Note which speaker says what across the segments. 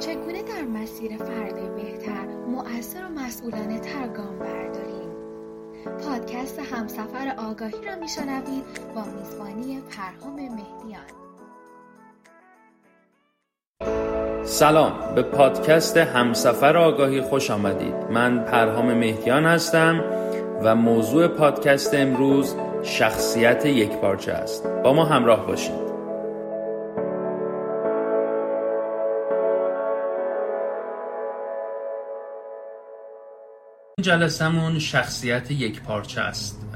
Speaker 1: چگونه در مسیر فرد بهتر مؤثر و مسئولانه تر گام برداریم؟ پادکست همسفر آگاهی را میشنوید با میزبانی پرهام مهدیان.
Speaker 2: سلام به پادکست همسفر آگاهی خوش آمدید. من پرهام مهدیان هستم و موضوع پادکست امروز شخصیت یک پارچه است. با ما همراه باشید. جلسمون شخصیت یک پارچه است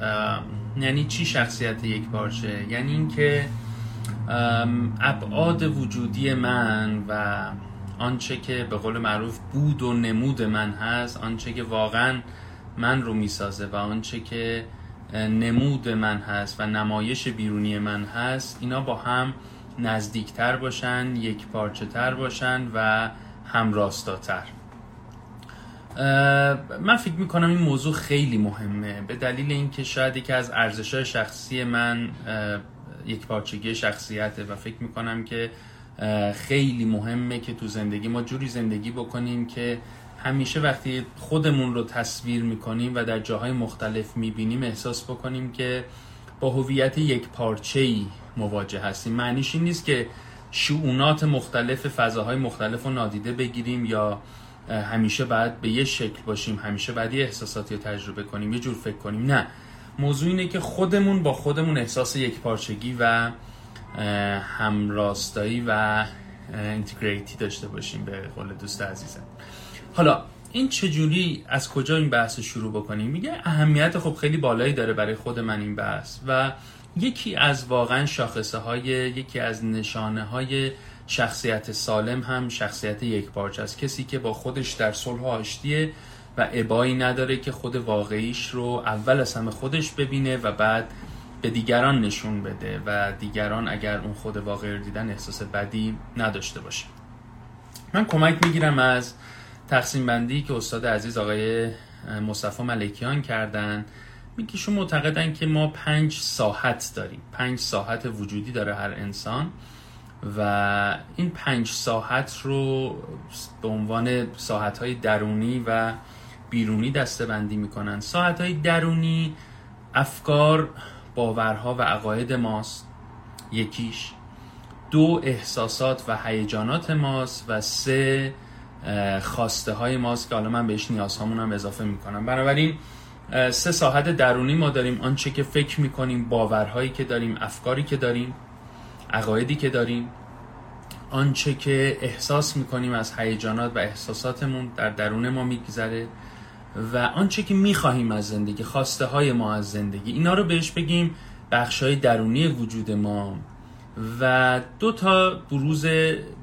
Speaker 2: یعنی چی شخصیت یک پارچه؟ یعنی اینکه ابعاد وجودی من و آنچه که به قول معروف بود و نمود من هست آنچه که واقعا من رو می‌سازه و آنچه که نمود من هست و نمایش بیرونی من هست اینا با هم نزدیکتر باشن یک پارچه تر باشن و همراستاتر من فکر می‌کنم این موضوع خیلی مهمه. به دلیل اینکه شاید یکی از ارزش شخصی من یک پارچگی شخصیته و فکر می‌کنم که خیلی مهمه که تو زندگی ما جوری زندگی بکنیم که همیشه وقتی خودمون رو تصویر می‌کنیم و در جاهای مختلف می‌بینیم احساس بکنیم که با هویت یک پارچه ای مواجه هستیم. معنیش این نیست که شعونات مختلف فضاهای مختلف رو نادیده بگیریم یا همیشه باید به یه شکل باشیم همیشه باید یه احساساتی رو تجربه کنیم یه جور فکر کنیم. نه. موضوع اینه که خودمون با خودمون احساس یک پارچگی و همراستایی و اینتگریتی داشته باشیم به قول دوست عزیزم. حالا این چجوری از کجا این بحث رو شروع بکنیم؟ میگه اهمیت خب خیلی بالایی داره برای خود من این بحث و یکی از واقعا شاخصه های یکی از نشانه های شخصیت سالم هم شخصیت یک پارچه است. کسی که با خودش در صلح و آشتیه و ابایی نداره که خود واقعیش رو اول از همه خودش ببینه و بعد به دیگران نشون بده و دیگران اگر اون خود واقعی رو دیدن احساس بدی نداشته باشه. من کمک می‌گیرم از تقسیم بندی که استاد عزیز آقای مصطفی ملکیان کردن. میگیشون معتقدن که ما پنج ساحت داریم. پنج ساحت وجودی داره هر انسان. و این پنج ساحت رو به عنوان ساحت های درونی و بیرونی دسته بندی می‌کنن. ساحت های درونی افکار باورها و عقاید ماست یکیش. دو احساسات و هیجانات ماست و سه خواسته های ماست که حالا من بهش نیازهامون هم اضافه می‌کنم. بنابراین سه ساحت درونی ما داریم. آنچه که فکر می‌کنیم باورهایی که داریم افکاری که داریم. عقایدی که داریم آنچه که احساس می‌کنیم از هیجانات و احساساتمون در درون ما میگذره و آنچه که می‌خواهیم از زندگی خواسته های ما از زندگی اینا رو بهش بگیم بخش های درونی وجود ما. و دو تا بروز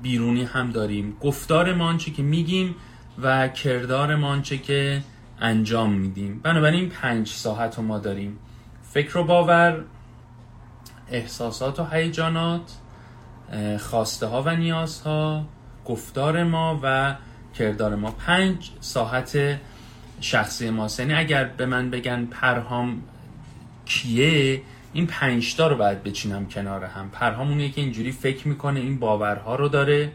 Speaker 2: بیرونی هم داریم. گفتار ما آنچه که میگیم و کردار ما آنچه که انجام میدیم. بنابراین پنج ساحت رو ما داریم. فکر و باور احساسات و هیجانات خواسته ها و نیازها گفتار ما و کردار ما. پنج ساحت شخصی ما یعنی اگر به من بگن پرهام کیه این پنجتا رو باید بچینم کنار هم. پرهام اونیه که اینجوری فکر می‌کنه این باورها رو داره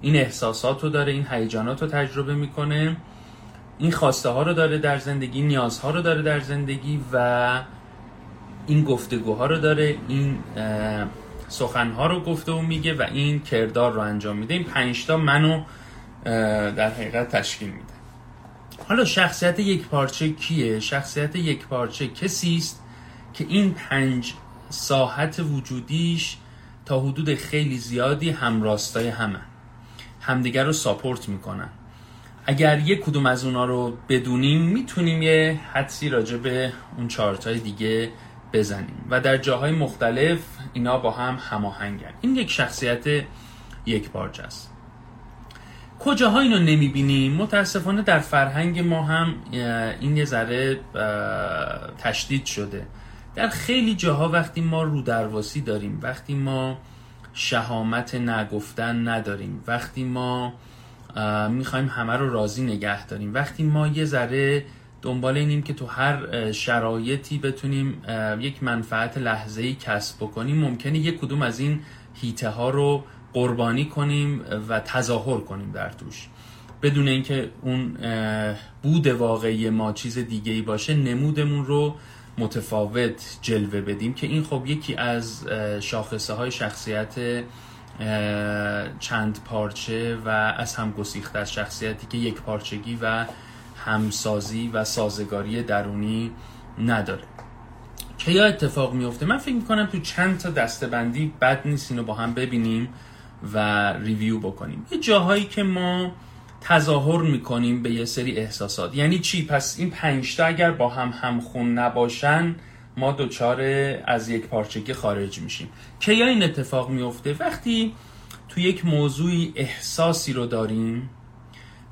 Speaker 2: این احساسات رو داره این هیجانات رو تجربه می‌کنه این خواسته ها رو داره در زندگی نیازها رو داره در زندگی و این گفتگوها رو داره این سخنها رو گفته و میگه و این کردار رو انجام میده. این پنجتا منو در حقیقت تشکیل میده. حالا شخصیت یک پارچه کیه؟ شخصیت یک پارچه کسی است که این پنج ساحت وجودیش تا حدود خیلی زیادی همراستای همه. همدیگر رو ساپورت می‌کنن. اگر یک کدوم از اونا رو بدونیم می‌تونیم یه حدسی راجع به اون چارتای دیگه بزنیم. و در جاهای مختلف اینا با هم هماهنگن. این یک شخصیت یک پارچه است. کجاها اینو نمی‌بینیم؟ متاسفانه در فرهنگ ما هم این یه ذره تشدید شده. در خیلی جاها وقتی ما رو درواسی داریم وقتی ما شهامت نگفتن نداریم وقتی ما می‌خوایم همه رو راضی نگه داریم وقتی ما یه ذره دنبال اینیم که تو هر شرایطی بتونیم یک منفعت لحظه‌ای کسب بکنیم. ممکنه یک کدوم از این هیته ها رو قربانی کنیم و تظاهر کنیم در توش. بدون اینکه اون بود واقعی ما چیز دیگه ای باشه نمودمون رو متفاوت جلوه بدیم که این خب یکی از شاخصه های شخصیت چند پارچه و از هم گسیخته شخصیتی که یک پارچگی و همسازی و سازگاری درونی نداره. که یا اتفاق میفته من فکر می‌کنم تو چند تا دستبندی بد نیست اینو با هم ببینیم و ریویو بکنیم. یه جاهایی که ما تظاهر می‌کنیم به یه سری احساسات. یعنی چی؟ پس این پنجتا اگر با هم همخون نباشن ما دوچار از یک پارچگی خارج میشیم. که یا این اتفاق میفته وقتی تو یک موضوعی احساسی رو داریم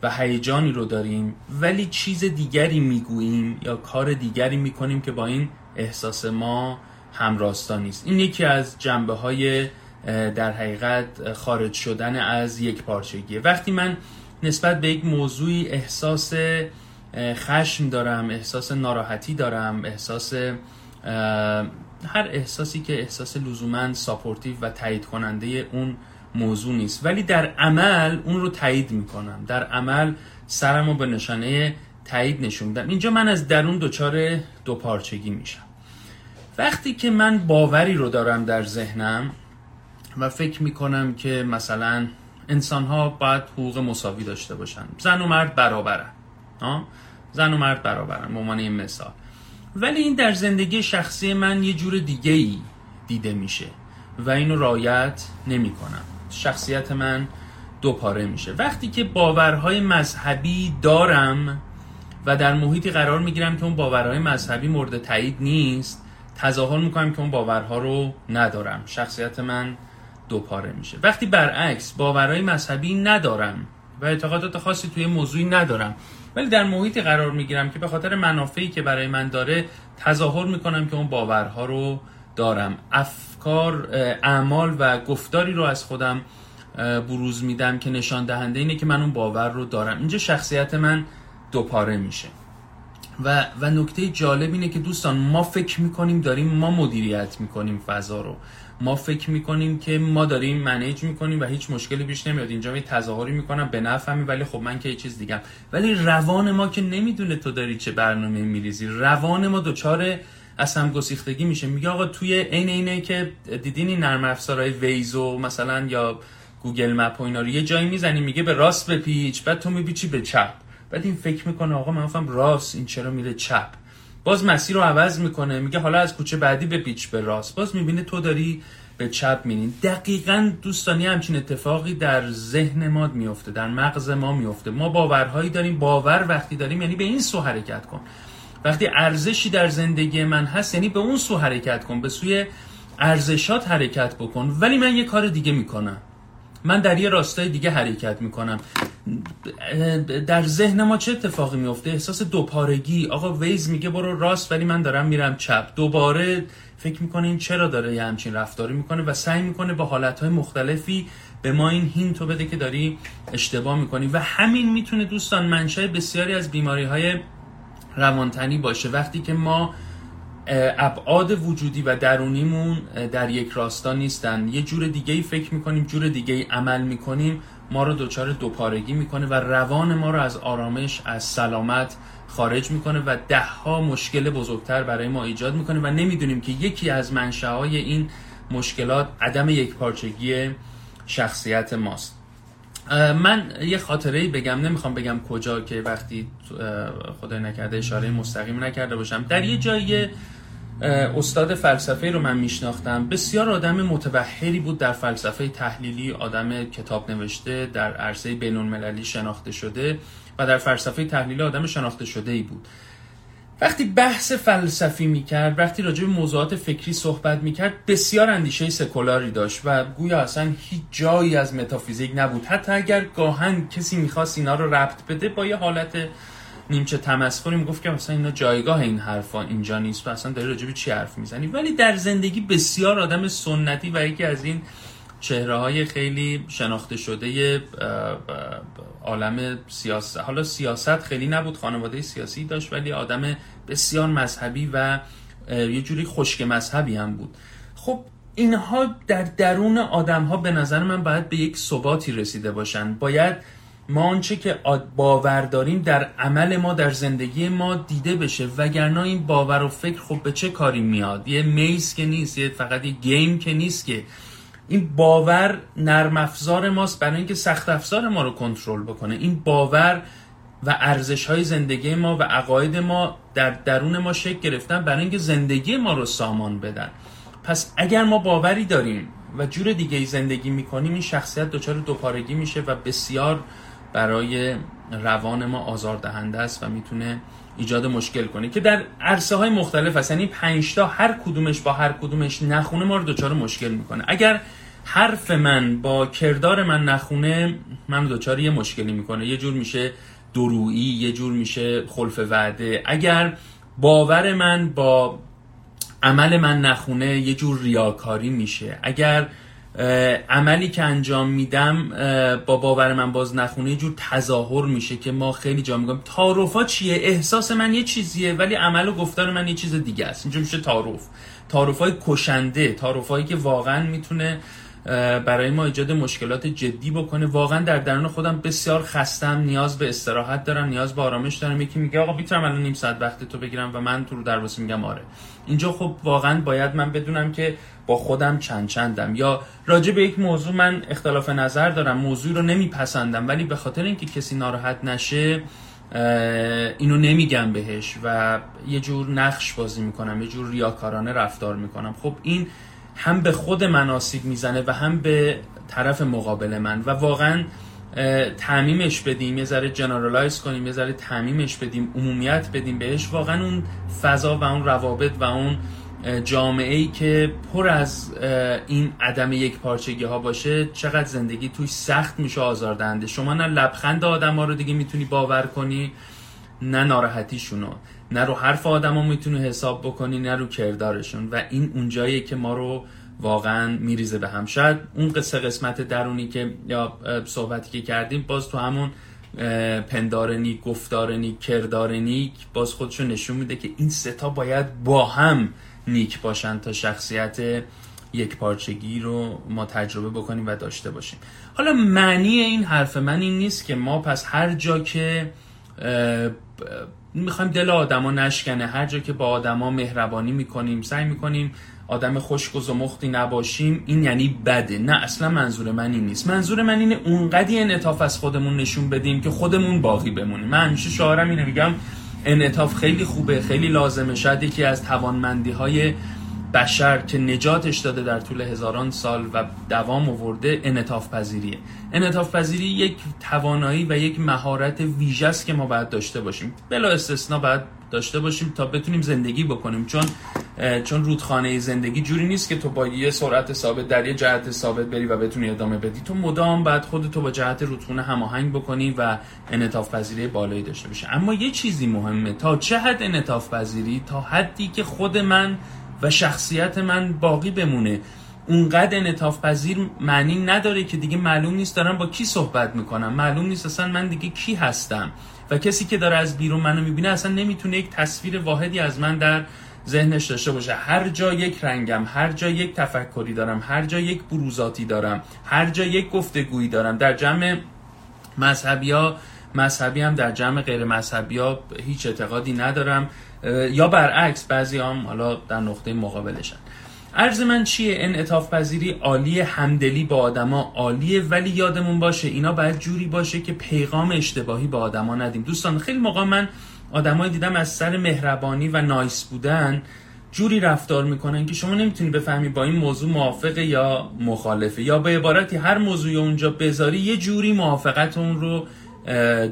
Speaker 2: و هیجانی رو داریم ولی چیز دیگری می‌گوییم یا کار دیگری می‌کنیم که با این احساس ما همراستا نیست. این یکی از جنبه های در حقیقت خارج شدن از یکپارچگیه وقتی من نسبت به یک موضوعی احساس خشم دارم احساس ناراحتی دارم احساس هر احساسی که احساس لزوما supportive و تایید کننده اون موضوع نیست. ولی در عمل اون رو تایید می‌کنم. در عمل سرم رو به نشانه تایید نشون میدم. اینجا من از درون دچار دو پارچگی میشم. وقتی که من باوری رو دارم در ذهنم و فکر می‌کنم که مثلا انسان ها باید حقوق مساوی داشته باشن. زن و مرد برابرن. زن و مرد برابرن به عنوان مثال. ولی این در زندگی شخصی من یه جور دیگه ای دیده میشه و اینو رایت نمی کنم شخصیت من دو پاره میشه. وقتی که باورهای مذهبی دارم و در محیطی قرار می‌گیرم که اون باورهای مذهبی مورد تایید نیست تظاهر می‌کنم که اون باورها رو ندارم. شخصیت من دو پاره میشه. وقتی برعکس باورهای مذهبی ندارم و اعتقادات خاصی توی موضوعی ندارم ولی در محیطی قرار می‌گیرم که به خاطر منافعی که برای من داره تظاهر می‌کنم که اون باورها رو دارم. افکار اعمال و گفتاری رو از خودم بروز میدم که نشان دهنده اینه که من اون باور رو دارم. اینجا شخصیت من دوپاره میشه. و, و نکته جالب اینه که دوستان ما فکر می‌کنیم داریم ما مدیریت می‌کنیم فضا رو. ما فکر می‌کنیم که ما داریم منیج می‌کنیم و هیچ مشکلی پیش نمیاد. اینجا می تظاهری می‌کنم به نفهمی ولی خب من که یه چیز دیگم. ولی روان ما که نمی‌دونه تو داری چه برنامه میریزی. روان ما دوچار از هم گسیختگی میشه. میگه آقا توی این اینه که دیدین این نرم افزارهای ویزو مثلا یا گوگل مپ و اینا رو یه جایی می‌زنی میگه به راست بپیچ بعد تو میپیچی به چپ. بعد این فکر می‌کنه آقا من فهم راست این چرا میره چپ. باز مسیر رو عوض می‌کنه میگه حالا از کوچه بعدی به پیچ به راست. باز می‌بینه تو داری به چپ میرین دقیقا دوستانی همچین اتفاقی در ذهن ما میفته در مغز ما میفته ما باورهایی داریم باور وقتی داریم یعنی به این سو حرکت کن. وقتی ارزشی در زندگی من هست یعنی به اون سو حرکت کن به سوی ارزشات حرکت بکن. ولی من یه کار دیگه می‌کنم. من در یه راستای دیگه حرکت می‌کنم. در ذهن ما چه اتفاقی میفته احساس دوپارگی. آقا ویز میگه برو راست ولی من دارم میرم چپ. دوباره فکر می‌کنه این چرا داره یه همچین رفتاری می‌کنه و سعی می‌کنه با حالتهای مختلفی به ما این هینتو بده که داری اشتباه می‌کنی. و همین می‌تونه دوستان منشأ بسیاری از بیماری های روانتنی باشه. وقتی که ما ابعاد وجودی و درونیمون در یک راستا نیستن. یه جور دیگه ای فکر می‌کنیم جور دیگه ای عمل می‌کنیم. ما رو دچار دوپارگی می‌کنه و روان ما رو از آرامش از سلامت خارج می‌کنه و ده ها مشکل بزرگتر برای ما ایجاد می‌کنه و نمی‌دونیم که یکی از منشأهای این مشکلات عدم یک پارچگی شخصیت ماست. من یه خاطره بگم نمی‌خوام بگم کجا که وقتی خدای نکرده اشاره مستقیم نکرده باشم. در یه جایی استاد فلسفه رو من میشناختم. بسیار آدم متبهری بود در فلسفه تحلیلی آدم کتاب نوشته در عرصه بین المللی شناخته شده و در فلسفه تحلیلی آدم شناخته شده ای بود. وقتی بحث فلسفی می‌کرد وقتی راجع به موضوعات فکری صحبت می‌کرد بسیار اندیشه سکولاری داشت و گویا اصلا هیچ جایی از متافیزیک نبود. حتی اگر گاهن کسی می‌خواست اینا رو ربط بده با یه حالت نیمچه تمسخری می‌گفت که مثلا اینا جایگاه این حرفا اینجا نیست و اصلا داری راجع به چی حرف می‌زنی. ولی در زندگی بسیار آدم سنتی و یکی از این چهره های خیلی شناخته شده عالم سیاست حالا سیاست خیلی نبود خانواده سیاسی داشت ولی آدم بسیار مذهبی و یه جوری خشک مذهبی هم بود. خب اینها در درون آدم ها به نظر من باید به یک ثباتی رسیده باشن. باید ما آنچه که باور داریم در عمل ما در زندگی ما دیده بشه. وگرنه این باور و فکر خب به چه کاری میاد؟ یه میز که نیست یه فقط یه گیم که نیست که این باور نرم افزار ماست برای اینکه سخت افزار ما رو کنترل بکنه. این باور و ارزش های زندگی ما و عقاید ما در درون ما شکل گرفتن برای اینکه زندگی ما رو سامان بدن. پس اگر ما باوری داریم و جور دیگه ای زندگی می‌کنیم این شخصیت دچار دوپارگی میشه و بسیار برای روان ما آزار دهنده است و می‌تونه ایجاد مشکل کنه که در عرصه های مختلف هست یعنی پنج تا هر کدومش با هر کدومش نخونه ما رو دچار مشکل می‌کنه. اگر حرف من با کردار من نخونه من دچار یه مشکلی می‌کنه. یه جور میشه درویی یه جور میشه خلف وعده. اگر باور من با عمل من نخونه یه جور ریاکاری میشه. اگر عملی که انجام میدم با باور من باز نخونه یه جور تظاهر میشه که ما خیلی جا میگم تعارفا چیه؟ احساس من یه چیزیه ولی عمل و گفتار من یه چیز دیگه است. اینجا میشه تعارف. تعارفای کشنده تعارفایی که واقعا می‌تونه برای ما ایجاد مشکلات جدی بکنه. واقعا در درون خودم بسیار خستم نیاز به استراحت دارم نیاز به آرامش دارم. یکی میگه آقا می‌تونم الان نیم ساعت وقت تو بگیرم و من تو رو دروازه میگم. آره. اینجا خب واقعا باید من بدونم که با خودم چند چندم. یا راجع به یک موضوع من اختلاف نظر دارم موضوع رو نمیپسندم ولی به خاطر اینکه کسی ناراحت نشه اینو نمیگم بهش و یه جور نقش بازی می‌کنم یه جور ریاکارانه رفتار می‌کنم. خب این هم به خود من آسیب می‌زنه و هم به طرف مقابل من. و واقعا تعمیمش بدیم یه ذره جنرالایز کنیم یه ذره تعمیمش بدیم عمومیت بدیم بهش. واقعا اون فضا و اون روابط و اون جامعه ای که پر از این عدم یک پارچگی ها باشه چقدر زندگی توش سخت میشه آزاردهنده. شما نه لبخند آدم ها رو دیگه می‌تونی باور کنی نه ناراحتیشونو. نه رو حرف آدم ها می‌تونی حساب بکنی نه رو کردارشون. و این اونجاییه که ما رو واقعا میریزه به هم. شاید اون قصه قسمت درونی که یا صحبتی که کردیم باز تو همون پندار نیک گفتار نیک کردار نیک باز خودشو نشون میده که این ستا باید با هم نیک باشن تا شخصیت یک پارچگی رو ما تجربه بکنیم و داشته باشیم. حالا معنی این حرف من این نیست که ما پس هر جا که می‌خوایم دل آدما نشکنه. هر جا که با آدما مهربانی می‌کنیم سعی می‌کنیم آدم خوشک و زمختی نباشیم این یعنی بده. نه اصلا منظور من این نیست. منظور من اینه اونقدی انعطاف از خودمون نشون بدیم که خودمون باقی بمونیم. من همیشه شعارم اینه میگم انعطاف خیلی خوبه خیلی لازمه. شاید یکی از توانمندی های بشر که نجاتش داده در طول هزاران سال و دوام آورده انعطاف پذیریه. انعطاف پذیری یک توانایی و یک مهارت ویژه است که ما باید داشته باشیم. بلا استثنا باید داشته باشیم تا بتونیم زندگی بکنیم. چون چون رودخانه زندگی جوری نیست که تو با یه سرعت ثابت در یه جهت ثابت بری و بتونی ادامه بدی. تو مدام بعد خودتو با جهت رودخونه هماهنگ بکنی و انعطاف پذیری بالایی داشته باشه اما یه چیزی مهمه. تا چه حد انعطاف پذیری؟ تا حدی که خود من و شخصیت من باقی بمونه. اونقدر انعطاف پذیر معنی نداره که دیگه معلوم نیست دارم با کی صحبت می‌کنم. معلوم نیست اصلا من دیگه کی هستم. و کسی که داره از بیرون منو می‌بینه اصلا نمی‌تونه یک تصویر واحدی از من در ذهنش داشته باشه. هر جا یک رنگم هر جا یک تفکری دارم هر جا یک بروزاتی دارم هر جا یک گفتگویی دارم. در جمع مذهبی ها مذهبی هم در جمع غیر مذهبی ها هیچ اعتقادی ندارم. یا برعکس بعضی هم حالا در نقطه مقابلشن. عرض من چیه؟ انعطاف پذیری عالی همدلی با آدما عالیه ولی یادمون باشه اینا باید جوری باشه که پیغام اشتباهی به آدما ندیم. دوستان خیلی موقع من آدمایی دیدم از سر مهربانی و نایس بودن جوری رفتار می‌کنن که شما نمی‌تونی بفهمی با این موضوع موافقه یا مخالفه. یا به عبارتی هر موضوعی اونجا بذاری یه جوری موافقت اون رو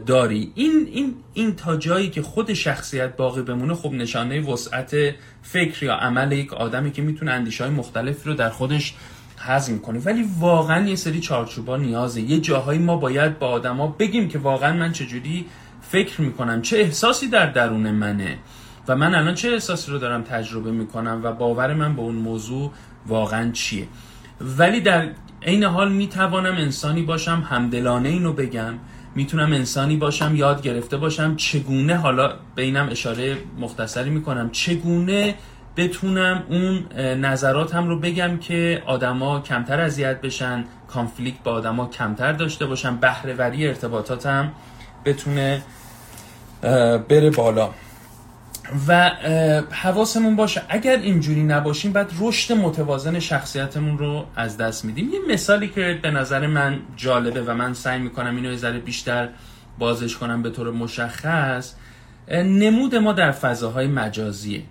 Speaker 2: داری. این این این تا جایی که خود شخصیت باقی بمونه خب نشانه وسعت فکر یا عمل یک آدمی که می‌تونه اندیشه های مختلفی رو در خودش هضم کنه. ولی واقعا یه سری چارچوبا نیازه. یه جاهایی ما باید با آدما بگیم که واقعا من چجوری فکر می‌کنم. چه احساسی در درون منه. و من الان چه احساسی رو دارم تجربه می‌کنم و باور من به اون موضوع واقعا چیه؟ ولی در عین حال می‌توانم انسانی باشم همدلانه اینو بگم. می‌تونم انسانی باشم یاد گرفته باشم چگونه حالا بینم اشاره مختصری می‌کنم چگونه بتونم اون نظراتم رو بگم که آدما کمتر اذیت بشن کانفلیکت با آدما کمتر داشته باشن بهرهوری ارتباطاتم بتونه بره بالا. و حواسمون باشه. اگر اینجوری نباشیم بعد رشد متوازن شخصیتمون رو از دست میدیم. یه مثالی که به نظر من جالبه و من سعی می‌کنم اینو یه ذره بیشتر بازش کنم به طور مشخص نمود ما در فضاهای مجازیه.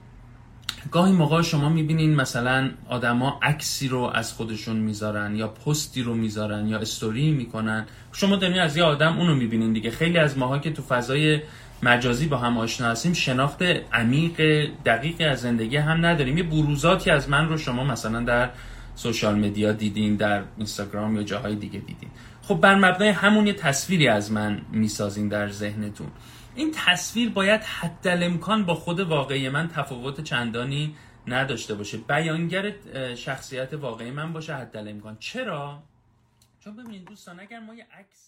Speaker 2: گاهی موقع شما می‌بینین مثلا آدما عکسی رو از خودشون می‌ذارن یا پستی رو می‌ذارن یا استوری می‌کنن. شما دارین از یه آدم اونو می‌بینین دیگه. خیلی از ماها که تو فضای مجازی با هم آشنا هستیم شناخت عمیق دقیقی از زندگی هم نداریم. یه بروزاتی از من رو شما مثلا در سوشال مدیا دیدین در اینستاگرام یا جاهای دیگه دیدین. خب بر مبنای همون یه تصویری از من می‌سازین در ذهنتون. این تصویر باید حد امکان با خود واقعی من تفاوت چندانی نداشته باشه. بیانگر شخصیت واقعی من باشه حد امکان. چرا؟ چون ببینید دوستان اگر ما یه عکس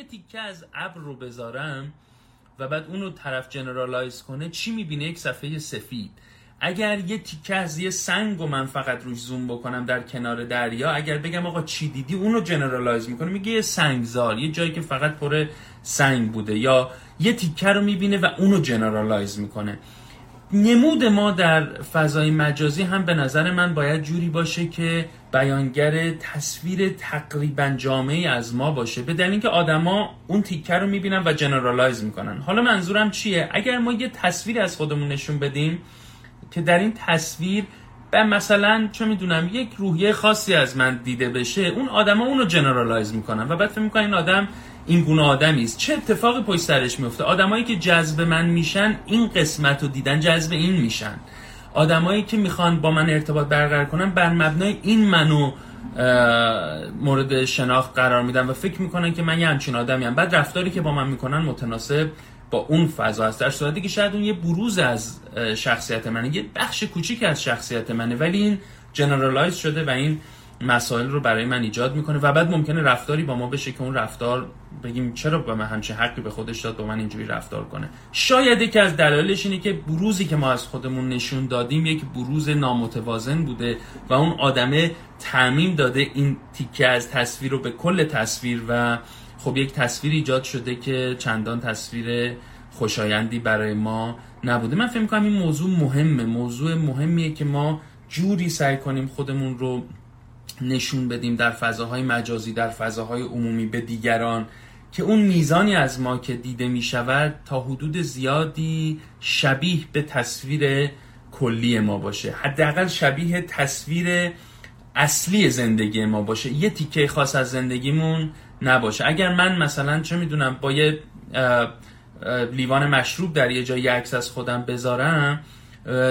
Speaker 2: یه تیکه از ابر رو بذارم و بعد اونو طرف generalize کنه چی می‌بینه؟ یک صفحه سفید. اگر یه تیکه از یه سنگ و من فقط روش زوم بکنم در کنار دریا اگر بگم آقا چی دیدی؟ اونو generalize می‌کنه میگه یه سنگ‌زار یه جایی که فقط پر سنگ بوده. یا یه تیکه رو می‌بینه و اونو generalize می‌کنه. نمود ما در فضای مجازی هم به نظر من باید جوری باشه که بیانگر تصویر تقریبا جامعی از ما باشه. به دلیل اینکه آدما اون تیکه رو می‌بینن و generalize می‌کنن. حالا منظورم چیه؟ اگر ما یه تصویر از خودمون نشون بدیم که در این تصویر به مثلا چه می‌دونم یک روحیه خاصی از من دیده بشه اون آدما اونو جنرالایز می‌کنن و بعد فکر می‌کنن این آدم این گونه آدمی است. چه اتفاقی پشت سرش میفته آدمایی که جذب من میشن این قسمت رو دیدن جذب این میشن. آدمایی که می‌خوان با من ارتباط برقرار کنن بر مبنای این منو مورد شناخت قرار میدن و فکر می‌کنن که من یه همچین آدمی هم. بعد رفتاری که با من می‌کنن متناسب با اون فضا است در صورتی که شاید اون یه بروز از شخصیت منه یه بخش کوچیک از شخصیت منه. ولی این جنرالایز شده و این مسائل رو برای من ایجاد می‌کنه و بعد ممکنه رفتاری با ما بشه که اون رفتار بگیم چرا به من همچین حقی به خودش داد با من اینجوری رفتار کنه. شاید یکی از دلایلش اینه که بروزی که ما از خودمون نشون دادیم یک بروز نامتوازن بوده و اون آدمه تعمیم داده این تیکه از تصویر رو به کل تصویر و خب یک تصویر ایجاد شده که چندان تصویر خوشایندی برای ما نبوده. من فکر کنم این موضوع مهمه. موضوع مهمیه که ما جوری سعی کنیم خودمون رو نشون بدیم در فضاهای مجازی در فضاهای عمومی به دیگران که اون میزانی از ما که دیده می شود تا حدود زیادی شبیه به تصویر کلی ما باشه. حداقل شبیه تصویر اصلی زندگی ما باشه. یه تیکه خاص از زندگیمون نباشه. اگر من مثلا چه می‌دونم با یه لیوان مشروب در یه جای عکس از خودم بذارم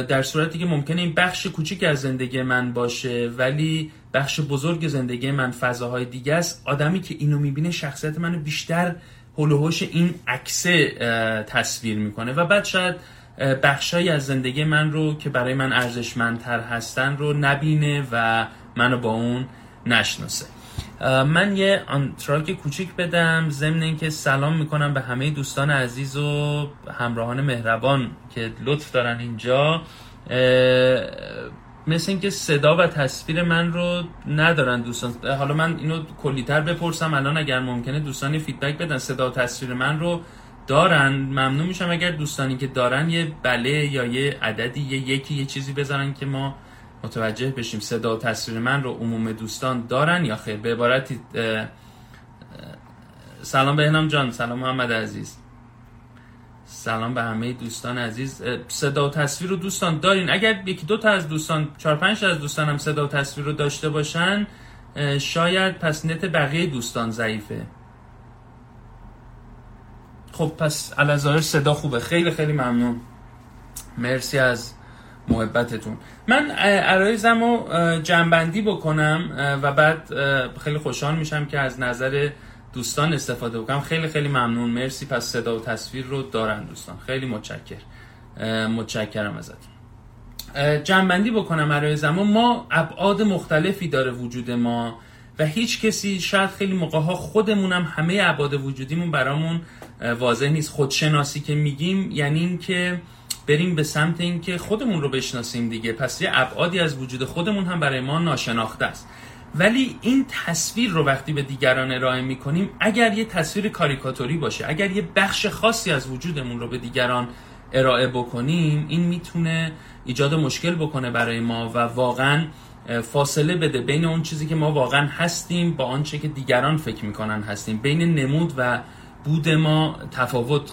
Speaker 2: در صورتی که ممکنه این بخش کوچیک از زندگی من باشه ولی بخش بزرگ زندگی من فضاهای دیگه است. آدمی که اینو می‌بینه شخصیت منو بیشتر هلوهوش این عکسه تصویر می‌کنه. و بعد شاید بخشایی از زندگی من رو که برای من ارزشمندتر هستن رو نبینه و منو با اون نشناسه. من یه آنتراک کوچیک بدم. ضمن اینکه سلام می‌کنم به همه دوستان عزیز و همراهان مهربان که لطف دارن اینجا. مثل اینکه صدا و تصویر من رو ندارن دوستان. حالا من اینو کلیتر بپرسم. الان اگر ممکنه دوستان feedback بدن. صدا و تصویر من رو دارن. ممنون میشم اگر دوستانی که دارن یه بله یا یه عددی یه یکی یه چیزی بذارن که ما متوجه بشیم صدا و تصویر من رو عموم دوستان دارن یا خیر. به عبارتی سلام بهنام جان. سلام محمد عزیز. سلام به همه دوستان عزیز. صدا و تصویر رو دوستان دارین. اگر یکی دو تا از دوستان چهار پنج از دوستان هم صدا و تصویر رو داشته باشن شاید پس نت بقیه دوستان ضعیفه. خب پس الازار صدا خوبه. خیلی خیلی ممنون. مرسی از محبتتون. من عرایزم رو جنبندی بکنم و بعد خیلی خوشحال میشم که از نظر دوستان استفاده بکنم. خیلی خیلی ممنون. مرسی. پس صدا و تصویر رو دارن دوستان. خیلی متشکر متشکرم ازتون. جنبندی بکنم عرایزم ما ابعاد مختلفی داره وجود ما و هیچ کسی شاید خیلی موقع ها خودمونم همه ابعاد وجودیمون برامون واضح نیست. خودشناسی که میگیم یعنی اینکه بریم به سمت اینکه خودمون رو بشناسیم دیگه. پس یه ابعادی از وجود خودمون هم برای ما ناشناخته است. ولی این تصویر رو وقتی به دیگران ارائه می‌کنیم اگر یه تصویر کاریکاتوری باشه اگر یه بخش خاصی از وجودمون رو به دیگران ارائه بکنیم این می‌تونه ایجاد مشکل بکنه برای ما و واقعا فاصله بده بین اون چیزی که ما واقعا هستیم با آنچه که دیگران فکر می‌کنن هستیم. بین نمود و بود ما تفاوت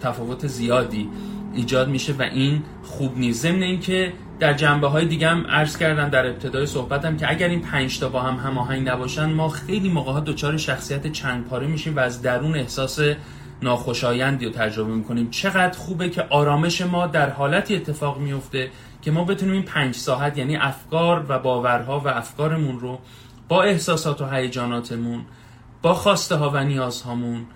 Speaker 2: تفاوت زیادی ایجاد میشه و این خوب نیست. ضمن اینکه در جنبه های دیگه هم عرض کردم در ابتدای صحبتم که اگر این پنج تا با هم هماهنگ نباشن ما خیلی موقع ها دچار شخصیت چند پاره میشیم و از درون احساس ناخوشایندی رو تجربه می‌کنیم. چقدر خوبه که آرامش ما در حالتی اتفاق میفته که ما بتونیم این پنج ساعت یعنی افکار و باورها و افکارمون رو با احساسات و هیجاناتمون با خواسته ها و نیازهامون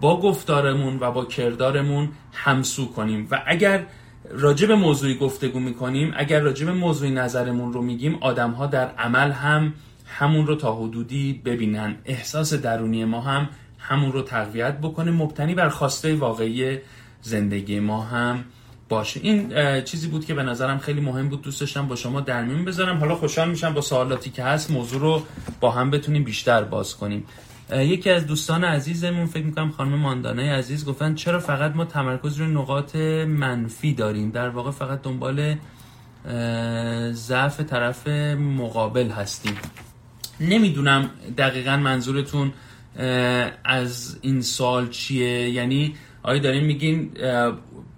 Speaker 2: با گفتارمون و با کردارمون همسو کنیم. و اگر راجب موضوعی گفتگو می‌کنیم. اگر راجب موضوعی نظرمون رو میگیم آدم در عمل هم همون رو تا حدودی ببینن. احساس درونی ما هم همون رو تقویت بکنه. مبتنی بر خواسته واقعی زندگی ما هم باشه. این چیزی بود که به نظرم خیلی مهم بود. دوست داشتم با شما در میون بذارم. حالا خوشحال میشم با سوالاتی که هست موضوع رو با هم بتونیم بیشتر باز کنیم. یکی از دوستان عزیزمون فکر می‌کنم خانم ماندانه عزیز گفتن چرا فقط ما تمرکز روی نقاط منفی داریم؟ در واقع فقط دنبال ضعف طرف مقابل هستیم. نمی‌دونم دقیقا منظورتون از این سال چیه؟ یعنی آیا دارین میگین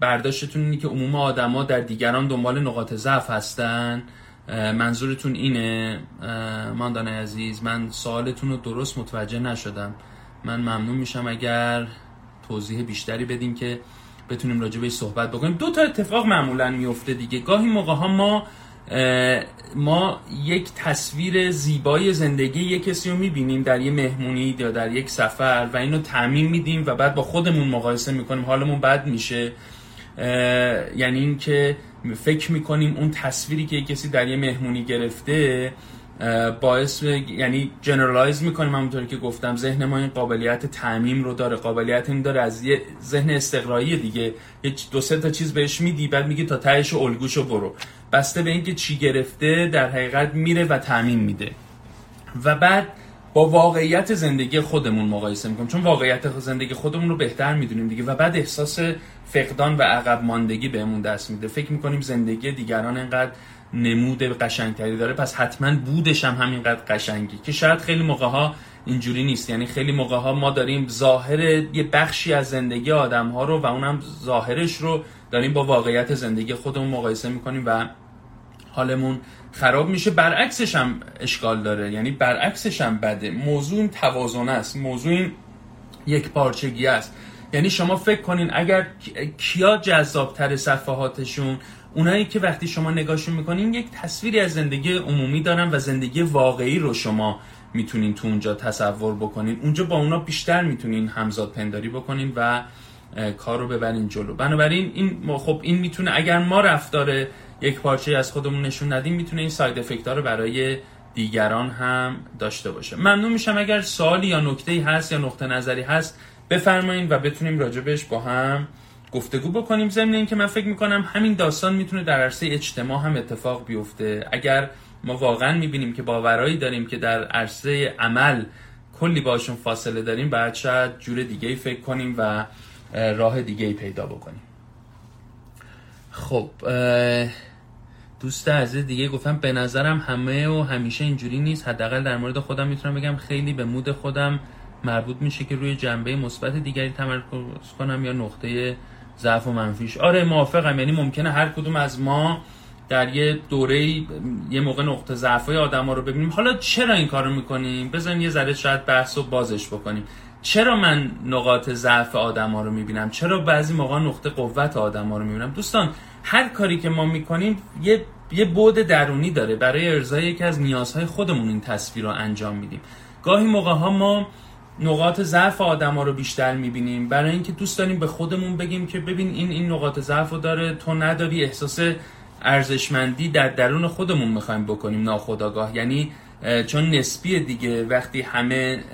Speaker 2: برداشتتون اینه که عموم آدما در دیگران دنبال نقاط ضعف هستن؟ منظورتون اینه؟ ماندانه عزیز من سوالتون رو درست متوجه نشدم. من ممنون میشم اگر توضیح بیشتری بدیم که بتونیم راجع به صحبت بکنیم. دو تا اتفاق معمولا میفته دیگه. گاهی موقع ها ما ما یک تصویر زیبای زندگی یک کسی رو می‌بینیم در یه مهمونی یا در یک سفر و اینو تعمین میدیم و بعد با خودمون مقایسه می‌کنیم. حالمون بد میشه. یعنی اینکه فکر می‌کنیم اون تصویری که کسی در یه مهمونی گرفته باعث یعنی جنرالایز می‌کنیم همونطوری که گفتم ذهن ما این قابلیت تعمیم رو داره قابلیت این داره از یه ذهن استقرایی دیگه. یه دو سه تا چیز بهش میدی بعد میگی تا تهش الگوشو برو. بسته به اینکه چی گرفته در حقیقت میره و تعمیم میده. و بعد با واقعیت زندگی خودمون مقایسه می‌کنیم. چون واقعیت زندگی خودمون رو بهتر می‌دونیم دیگه و بعد احساس فقدان و عقب ماندگی بهمون دست میده. فکر می‌کنیم زندگی دیگران انقدر نمود قشنگتری داره پس حتما بودش هم همینقدر قشنگی که شاید خیلی موقع ها اینجوری نیست. یعنی خیلی موقع ها ما داریم ظاهر یه بخشی از زندگی آدم ها رو و اونم ظاهرش رو داریم با واقعیت زندگی خودمون مقایسه می‌کنیم و حالمون خراب میشه. برعکسش هم اشکال داره. یعنی برعکسش هم بده. موضوع این توازن است. موضوع این یک پارچگی است. یعنی شما فکر کنین اگر کیا جذابتر صفحاتشون اونایی که وقتی شما نگاهشون می‌کنین یک تصویری از زندگی عمومی دارن و زندگی واقعی رو شما می‌تونین تو اونجا تصور بکنین. اونجا با اونا بیشتر می‌تونین همزاد پنداری بکنین و کار رو ببرین جلو. بنابراین این خب این می‌تونه اگر ما رفتار یک پارچه از خودمون نشون ندیم می‌تونه این ساید افکت رو برای دیگران هم داشته باشه. ممنون میشم اگر سوالی یا نکته هست یا نقطه نظری هست بفرمایید و بتونیم راجبش با هم گفتگو بکنیم. ضمن اینکه من فکر می‌کنم همین داستان می‌تونه در عرصه اجتماع هم اتفاق بیفته. اگر ما واقعا می‌بینیم که باورایی داریم که در عرصه عمل کلی باشون فاصله داریم بعد شاید جور دیگه فکر کنیم و راه دیگه پیدا بکنیم. خب دوست عزیز دیگه گفتم به نظرم همه و همیشه اینجوری نیست. حداقل در مورد خودم می‌تونم بگم خیلی به مود خودم مربوط میشه که روی جنبه مثبت دیگری تمرکز کنم یا نقطه ضعف و منفیش. آره موافقم. یعنی ممکنه هر کدوم از ما در یه دوره یه موقع نقطه ضعف های آدم ها رو ببینیم. حالا چرا این کارو می‌کنیم؟ بزن یه ذره شاید بحث و بازش بکنیم. چرا من نقاط ضعف آدم ها رو می‌بینم؟ چرا بعضی موقع نقطه قوت آدم ها رو می‌بینم؟ دوستان هر کاری که ما می‌کنیم یه یه بود درونی داره. برای ارزای یکی از نیازهای خودمون این تصویر رو انجام میدیم. گاهی موقع ها ما نقاط ضعف آدما رو بیشتر می‌بینیم. برای اینکه دوست داریم به خودمون بگیم که ببین این این نقاط ضعف رو داره تو نداری احساس ارزشمندی در درون خودمون می‌خوایم بکنیم ناخداگاه یعنی چون نسبیه دیگه وقتی همه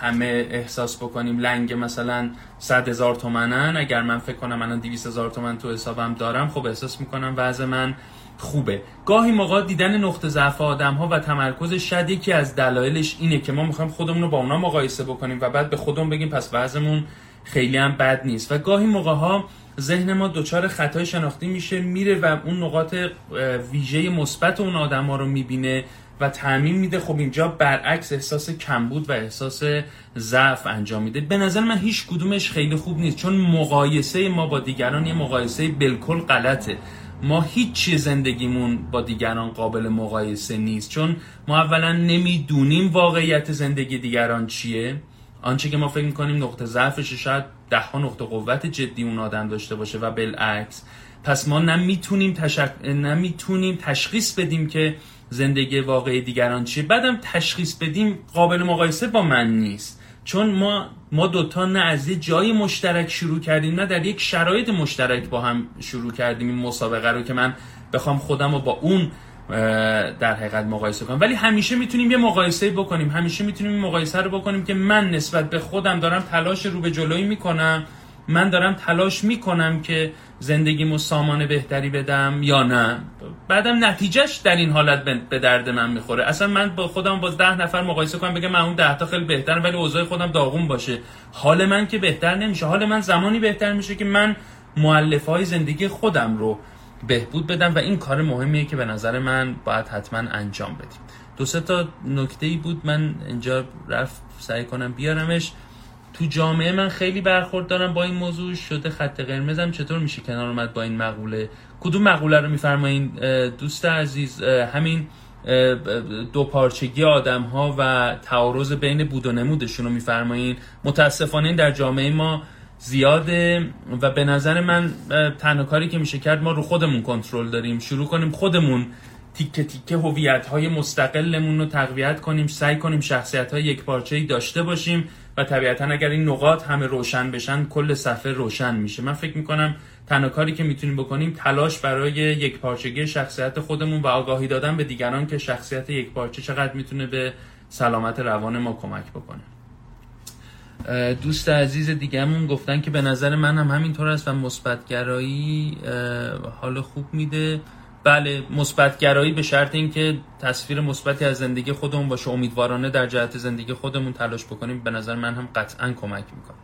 Speaker 2: همه احساس بکنیم لنگ مثلا صد هزار تومنن اگر من فکر کنم من 200 هزار تومن تو حسابم دارم خب احساس می‌کنم وضع من خوبه. گاهی موقع دیدن نقطه ضعف آدم ها و تمرکز شاید یکی از دلایلش اینه که ما می‌خوایم خودمون رو با اونا مقایسه بکنیم و بعد به خودمون بگیم پس وضعمون خیلی هم بد نیست. و گاهی موقع ها ذهن ما دچار خطای شناختی میشه میره و اون نقاط ویژه مثبت اون آدم ها رو می‌بینه. و تعمین میده. خب اینجا برعکس احساس کمبود و احساس ضعف انجام میده. به نظر من هیچ کدومش خیلی خوب نیست چون مقایسه ما با دیگران یه مقایسه بالکل غلطه. ما هیچ زندگیمون با دیگران قابل مقایسه نیست چون ما اولا نمی‌دونیم واقعیت زندگی دیگران چیه. آنچه که ما فکر می‌کنیم نقطه ضعفش شاید ده ها نقطه قوت جدی اون آدم داشته باشه و بالعکس. پس ما نمی‌تونیم, تشک... نمی‌تونیم تشخیص بدیم که زندگی واقعی دیگران چیه؟ بعدم تشخیص بدیم قابل مقایسه با من نیست. چون ما ما دوتا نه از یه جای مشترک شروع کردیم نه در یک شرایط مشترک با هم شروع کردیم این مسابقه رو که من بخوام خودم رو با اون در حقیقت مقایسه کنم. ولی همیشه می‌تونیم یه مقایسه بکنیم. همیشه می‌تونیم این مقایسه رو بکنیم که من نسبت به خودم دارم تلاش رو به جلوی می‌کنم. من دارم تلاش می‌کنم که زندگیمو سامان بهتری بدم یا نه؟ بعدم نتیجهش در این حالت به درد من می‌خوره. اصلا من با خودم با ده نفر مقایسه کنم بگم من اون ده تا خیلی بهتر ولی اوضاع خودم داغون باشه. حال من که بهتر نمیشه. حال من زمانی بهتر میشه که من معلف های زندگی خودم رو بهبود بدم و این کار مهمیه که به نظر من باید حتما انجام بدیم. دو سه تا نکته ای بود. من اینجا رفت سعی کنم بیارمش. تو جامعه من خیلی برخورد دارم با این موضوع. شده خط قرمزم چطور میشه کنار اومد با این مقوله؟ کدوم مقوله رو میفرمایین؟ دوست عزیز همین دو پارچگی آدم ها و تعارض بین بود و نمودشون رو میفرمایین. متاسفانه این در جامعه ما زیاده و به نظر من تنها کاری که میشه کرد ما رو خودمون کنترل داریم. شروع کنیم خودمون تیکه تیکه هویت های مستقلمون رو تقویت کنیم سعی کنیم شخصیت های یک پارچه داشته باشیم. طبیعتا اگر این نقاط همه روشن بشن کل صفحه روشن میشه. من فکر می‌کنم تنها کاری که می‌تونیم بکنیم تلاش برای یک پارچگی شخصیت خودمون و آگاهی دادن به دیگران که شخصیت یک پارچه چقدر می‌تونه به سلامت روان ما کمک بکنه. دوست عزیز دیگهمون گفتن که به نظر من هم همینطور است و مثبتگرایی حال خوب میده. بله مثبتگرایی به شرط اینکه تصویر مثبتی از زندگی خودمون باشه امیدوارانه در جهت زندگی خودمون تلاش بکنیم. به نظر من هم قطعا کمک می‌کنه.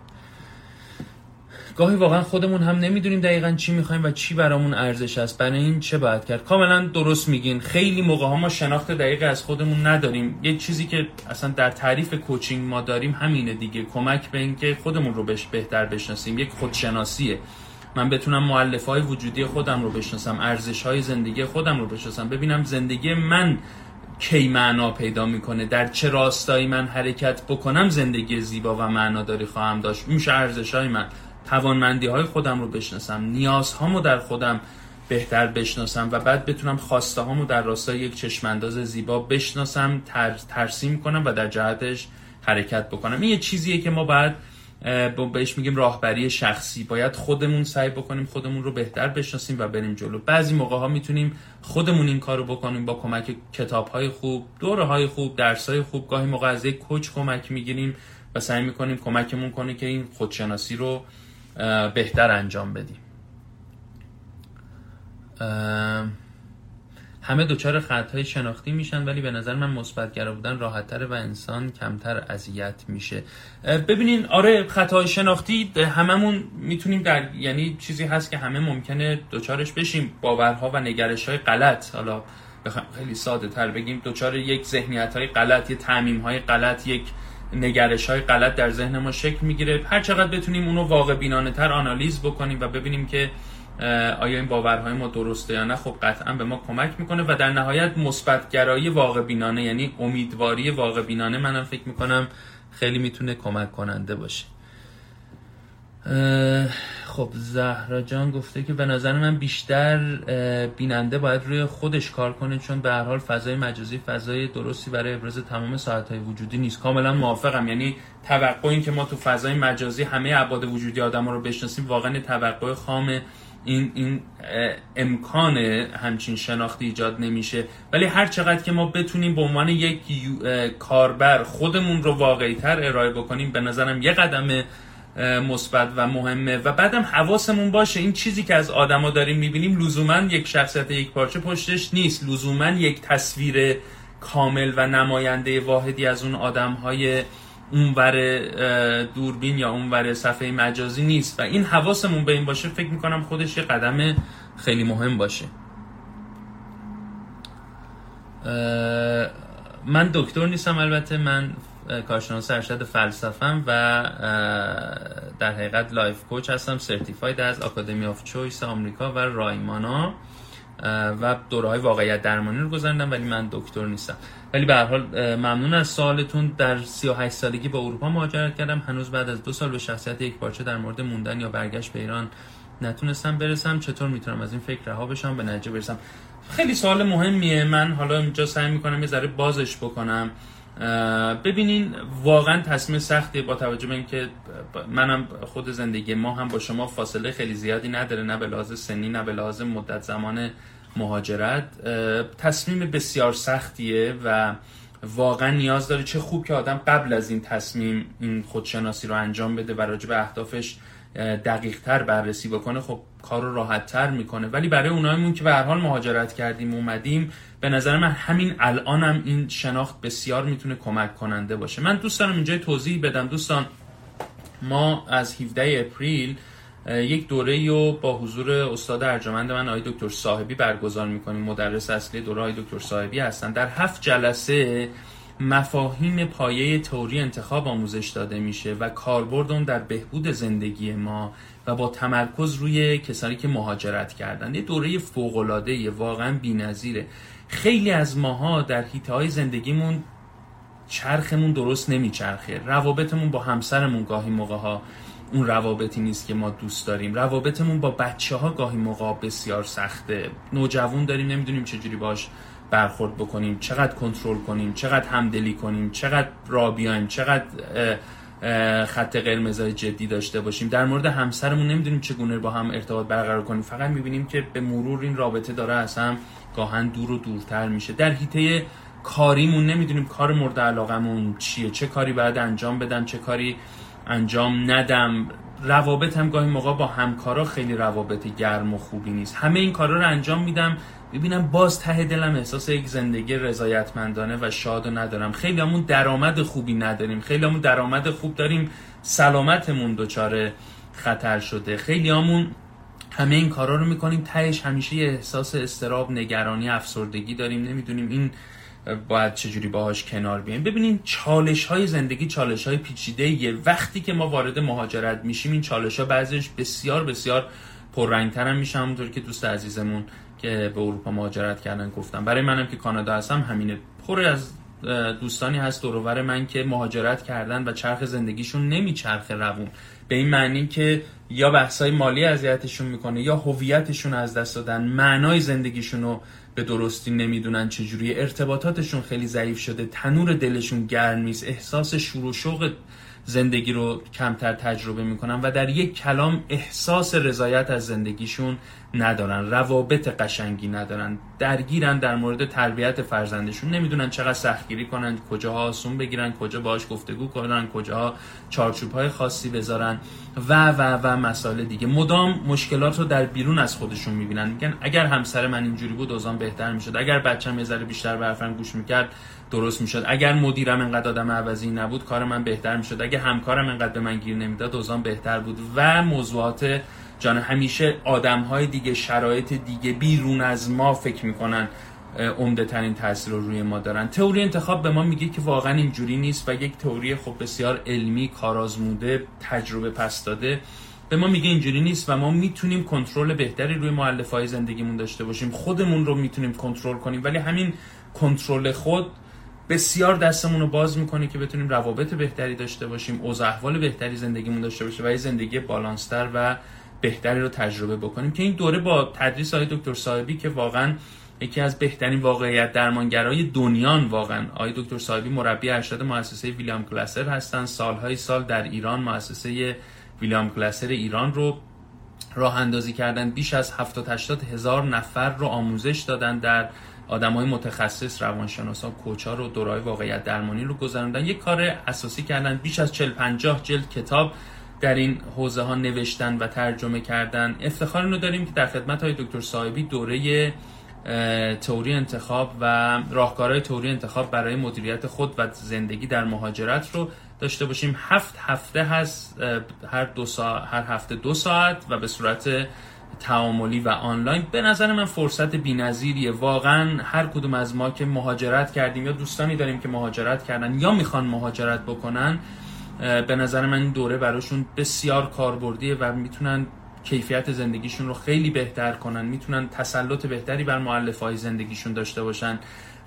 Speaker 2: گاهی واقعا خودمون هم نمی‌دونیم دقیقا چی می‌خوایم و چی برامون ارزش است. برای این چه باید کرد؟ کاملا درست میگین. خیلی موقع ها ما شناخت دقیق از خودمون نداریم. یه چیزی که اصلا در تعریف کوچینگ ما داریم همینه دیگه. کمک به اینکه خودمون رو بهش بهتر بشناسیم. یک خودشناسیه. من بتونم معلف های وجودی خودم رو بشناسم ارزش های زندگی خودم رو بشناسم ببینم زندگی من کی معنا پیدا می‌کنه در چه راستایی من حرکت بکنم زندگی زیبا و معناداری خواهم داشت. میشه ارزش های من توانمندی های خودم رو بشناسم نیازهامو در خودم بهتر بشناسم و بعد بتونم خواسته هامو در راستای یک چشمانداز زیبا بشناسم ترسیم کنم و در جهتش حرکت بکنم. این یه چیزیه که ما بعد بهش میگیم راهبری شخصی. باید خودمون سعی بکنیم خودمون رو بهتر بشناسیم و بریم جلو. بعضی موقع ها می‌تونیم خودمون این کارو بکنیم با کمک کتاب های خوب دوره های خوب درس های خوب. گاهی موقع از یک کوچ کمک می‌گیریم و سعی می‌کنیم کمکمون کنه که این خودشناسی رو بهتر انجام بدیم. همه دچار خطای شناختی میشن ولی به نظر من مثبتگرا بودن راحتتر و انسان کمتر اذیت میشه. ببینین آره خطای شناختی هممون می‌تونیم در یعنی چیزی هست که همه ممکنه دچارش بشیم. باورها و نگرش های غلط. حالا بخوام خیلی ساده تر بگیم دچار یک ذهنیت های غلط یه تعمیم های غلط یک نگرش های غلط در ذهن ما شکل می‌گیره. هر چقدر بتونیم اونو واقع بینانه تر آنالیز بکنیم و ببینیم که آیا این باورهای ما درسته یا نه؟ خب قطعا به ما کمک می‌کنه و در نهایت مثبت گرایی واقع بینانه یعنی امیدواری واقع بینانه منم فکر می‌کنم خیلی می‌تونه کمک کننده باشه. خب زهرا جان گفته که به نظر من بیشتر بیننده باید روی خودش کار کنه چون به هر حال فضای مجازی فضای درستی برای ابراز تمام ساعتهای وجودی نیست. کاملا موافقم. یعنی توقع این که ما تو فضای مجازی همه ابعاد وجودی آدم رو بشناسیم واقعا توقع خام این, این امکان همچین شناختی ایجاد نمیشه. ولی هر چقدر که ما بتونیم به عنوان یک کاربر خودمون رو واقعی تر ارائه بکنیم به نظرم یه قدم مثبت و مهمه. و بعدم حواسمون باشه این چیزی که از آدما داریم می‌بینیم لزوما یک شخصیت یک پارچه پشتش نیست. لزوما یک تصویر کامل و نماینده واحدی از اون آدم های اونور دوربین یا اونور صفحه مجازی نیست. و این حواسمون به این باشه فکر می‌کنم خودش یه قدم خیلی مهم باشه. من دکتر نیستم البته. من کارشناس ارشد فلسفم و در حقیقت life coach هستم. certified از Academy of Choice آمریکا و رایمانا. و دوره های واقعیت درمانی رو گذاردم ولی من دکتر نیستم. ولی به هر حال ممنون از سوالتون. در 38 سالگی با اروپا مهاجرت کردم. هنوز بعد از دو سال به شخصیت یک پارچه در مورد موندن یا برگشت به ایران نتونستم برسم. چطور می‌تونم از این فکر رها بشم؟ به نتیجه برسم. خیلی سوال مهمیه. من حالا اینجا سعی می‌کنم یه ذره بازش بکنم. ببینین واقعا تصمیم سختی با توجه به اینکه منم خود زندگی ما هم با شما فاصله خیلی زیادی نداره. نه به لحاظ سنی نه به لحاظ مدت زمان مهاجرت تصمیم بسیار سختیه و واقعا نیاز داره چه خوب که آدم قبل از این تصمیم این خودشناسی رو انجام بده و راجع به اهدافش دقیق تر بررسی بکنه. خب کار رو راحت تر می‌کنه. ولی برای اونایمون که به هر حال مهاجرت کردیم اومدیم به نظر من همین الانم این شناخت بسیار می‌تونه کمک کننده باشه. من دوست دارم اینجا توضیح بدم. دوستان ما از 17 اپریل یک دوره رو با حضور استاد ارجمند من آقای دکتر صاحبی برگزار می‌کنیم. مدرس اصلی دوره آقای دکتر صاحبی هستن. در هفت جلسه مفاهیم پایه تئوری انتخاب آموزش داده میشه و کاربرد اون در بهبود زندگی ما و با تمرکز روی کسانی که مهاجرت کردن. یه دوره فوق العاده واقعا بی‌نظیره. خیلی از ماها در حیطه های زندگیمون چرخمون درست نمیچرخه. روابطمون با همسرمون گاهی موقع ها اون روابطی نیست که ما دوست داریم. روابطمون با بچه ها گاهی موقع بسیار سخته. نوجوان داریم نمی‌دونیم چجوری باش برخورد بکنیم چقدر کنترل کنیم چقدر همدلی کنیم چقدر را بیایم چقدر خط قرمزای جدی داشته باشیم. در مورد همسرمون نمی‌دونیم چگونه با هم ارتباط برقرار کنیم. فقط می‌بینیم که به مرور این رابطه داره از هم گاهن دور و دورتر میشه. در حیطه کاریمون نمی‌دونیم کار مورد علاقمون چیه چه کاری باید انجام بدم چه کاری انجام ندم. روابط هم گاهی موقع با همکارا خیلی روابط گرم و خوبی نیست. همه این کارا رو انجام میدم. ببینم باز ته دلم احساس یک زندگی رضایتمندانه و شاد و ندارم. خیلی همون درآمد خوبی نداریم. خیلی همون درآمد خوب داریم. سلامتمون دچار خطر شده. خیلی همون همه این کارا رو می‌کنیم. تهش همیشه یه احساس استراب نگرانی افسردگی داریم. نمی‌دونیم این باید چجوری باهاش کنار بیایم. ببینین چالش های زندگی چالش های پیچیده یه وقتی که ما وارد مهاجرت میشیم این چالش ها بعضیش بسیار بسیار پررنگتر هم میشه. همونطور که دوست عزیزمون که به اروپا مهاجرت کردن گفتم برای منم که کانادا هستم همینه. پر از دوستانی هست دورور من که مهاجرت کردن و چرخ زندگیشون نمیچرخه روون. به این معنی که یا بحثای مالی اذیتشون می‌کنه یا هویتشون از دست دادن. معنای زندگیشون رو به درستی نمی‌دونن چجوری ارتباطاتشون خیلی ضعیف شده. تنور دلشون گرم نیست. احساس شور و شوق زندگی رو کمتر تجربه می‌کنن و در یک کلام احساس رضایت از زندگیشون ندارن روابط قشنگی ندارن درگیرن در مورد تربیت فرزندشون. نمی‌دونن چقدر سختگیری کنن کجاها آسون بگیرن کجا باهاش گفتگو کنن کجاها چارچوب های خاصی بذارن و و و مسائل دیگه. مدام مشکلات رو در بیرون از خودشون می‌بینن. میگن اگر همسر من اینجوری بود اوزان بهتر می‌شد. اگر بچم یه ذره بیشتر به گوش می‌کرد درست می‌شد. اگر مدیرم انقدر آدم عوضی نبود کار من بهتر می‌شد. اگه همکارم انقدر به من گیر نمی‌داد اوزان بهتر بود. و موضوعات جان همیشه آدم های دیگه شرایط دیگه بیرون از ما فکر می‌کنن عمده ترین تاثیر رو روی ما دارن. تئوری انتخاب به ما میگه که واقعا اینجوری نیست و یک تئوری خب بسیار علمی کارآزموده تجربه پس داده. به ما میگه اینجوری نیست و ما می‌تونیم کنترل بهتری روی مؤلفه های زندگیمون داشته باشیم. خودمون رو می‌تونیم کنترل کنیم ولی همین کنترل خود بسیار دستمون رو باز می‌کنه که بتونیم روابط بهتری داشته باشیم اوضاع احوال بهتری زندگیمون داشته باشه و یه زندگی بالانستر و بهتری رو تجربه بکنیم که این دوره با تدریس های دکتر صاحبی که واقعا یکی از بهترین واقعیت درمانگرای دنیان واقعا. آقای دکتر صاحبی مربی ارشد مؤسسه ویلیام کلاسر هستن سالهای سال در ایران مؤسسه ویلیام کلاسر ایران رو راه اندازی کردن بیش از 70 80 هزار نفر رو آموزش دادن در های متخصص روانشناسا کوچا رو دورای واقعیت درمانی رو گذراندن. یک کار اساسی کردن بیش از 40 50 جلد کتاب در این حوزه ها نوشتن و ترجمه کردن. افتخار رو داریم که در خدمت های دکتر صاحبی دوره توری انتخاب و راهکارهای توری انتخاب برای مدیریت خود و زندگی در مهاجرت رو داشته باشیم. هفت هفته هست هر, دو ساعت، هر هفته دو ساعت و به صورت تعاملی و آنلاین. به نظر من فرصت بی‌نظیریه. واقعا هر کدوم از ما که مهاجرت کردیم یا دوستانی داریم که مهاجرت کردن یا می‌خوان مهاجرت بکنن به نظر من این دوره براشون بسیار کاربردیه و می‌تونن کیفیت زندگیشون رو خیلی بهتر کنن می‌تونن تسلط بهتری بر معلف های زندگیشون داشته باشن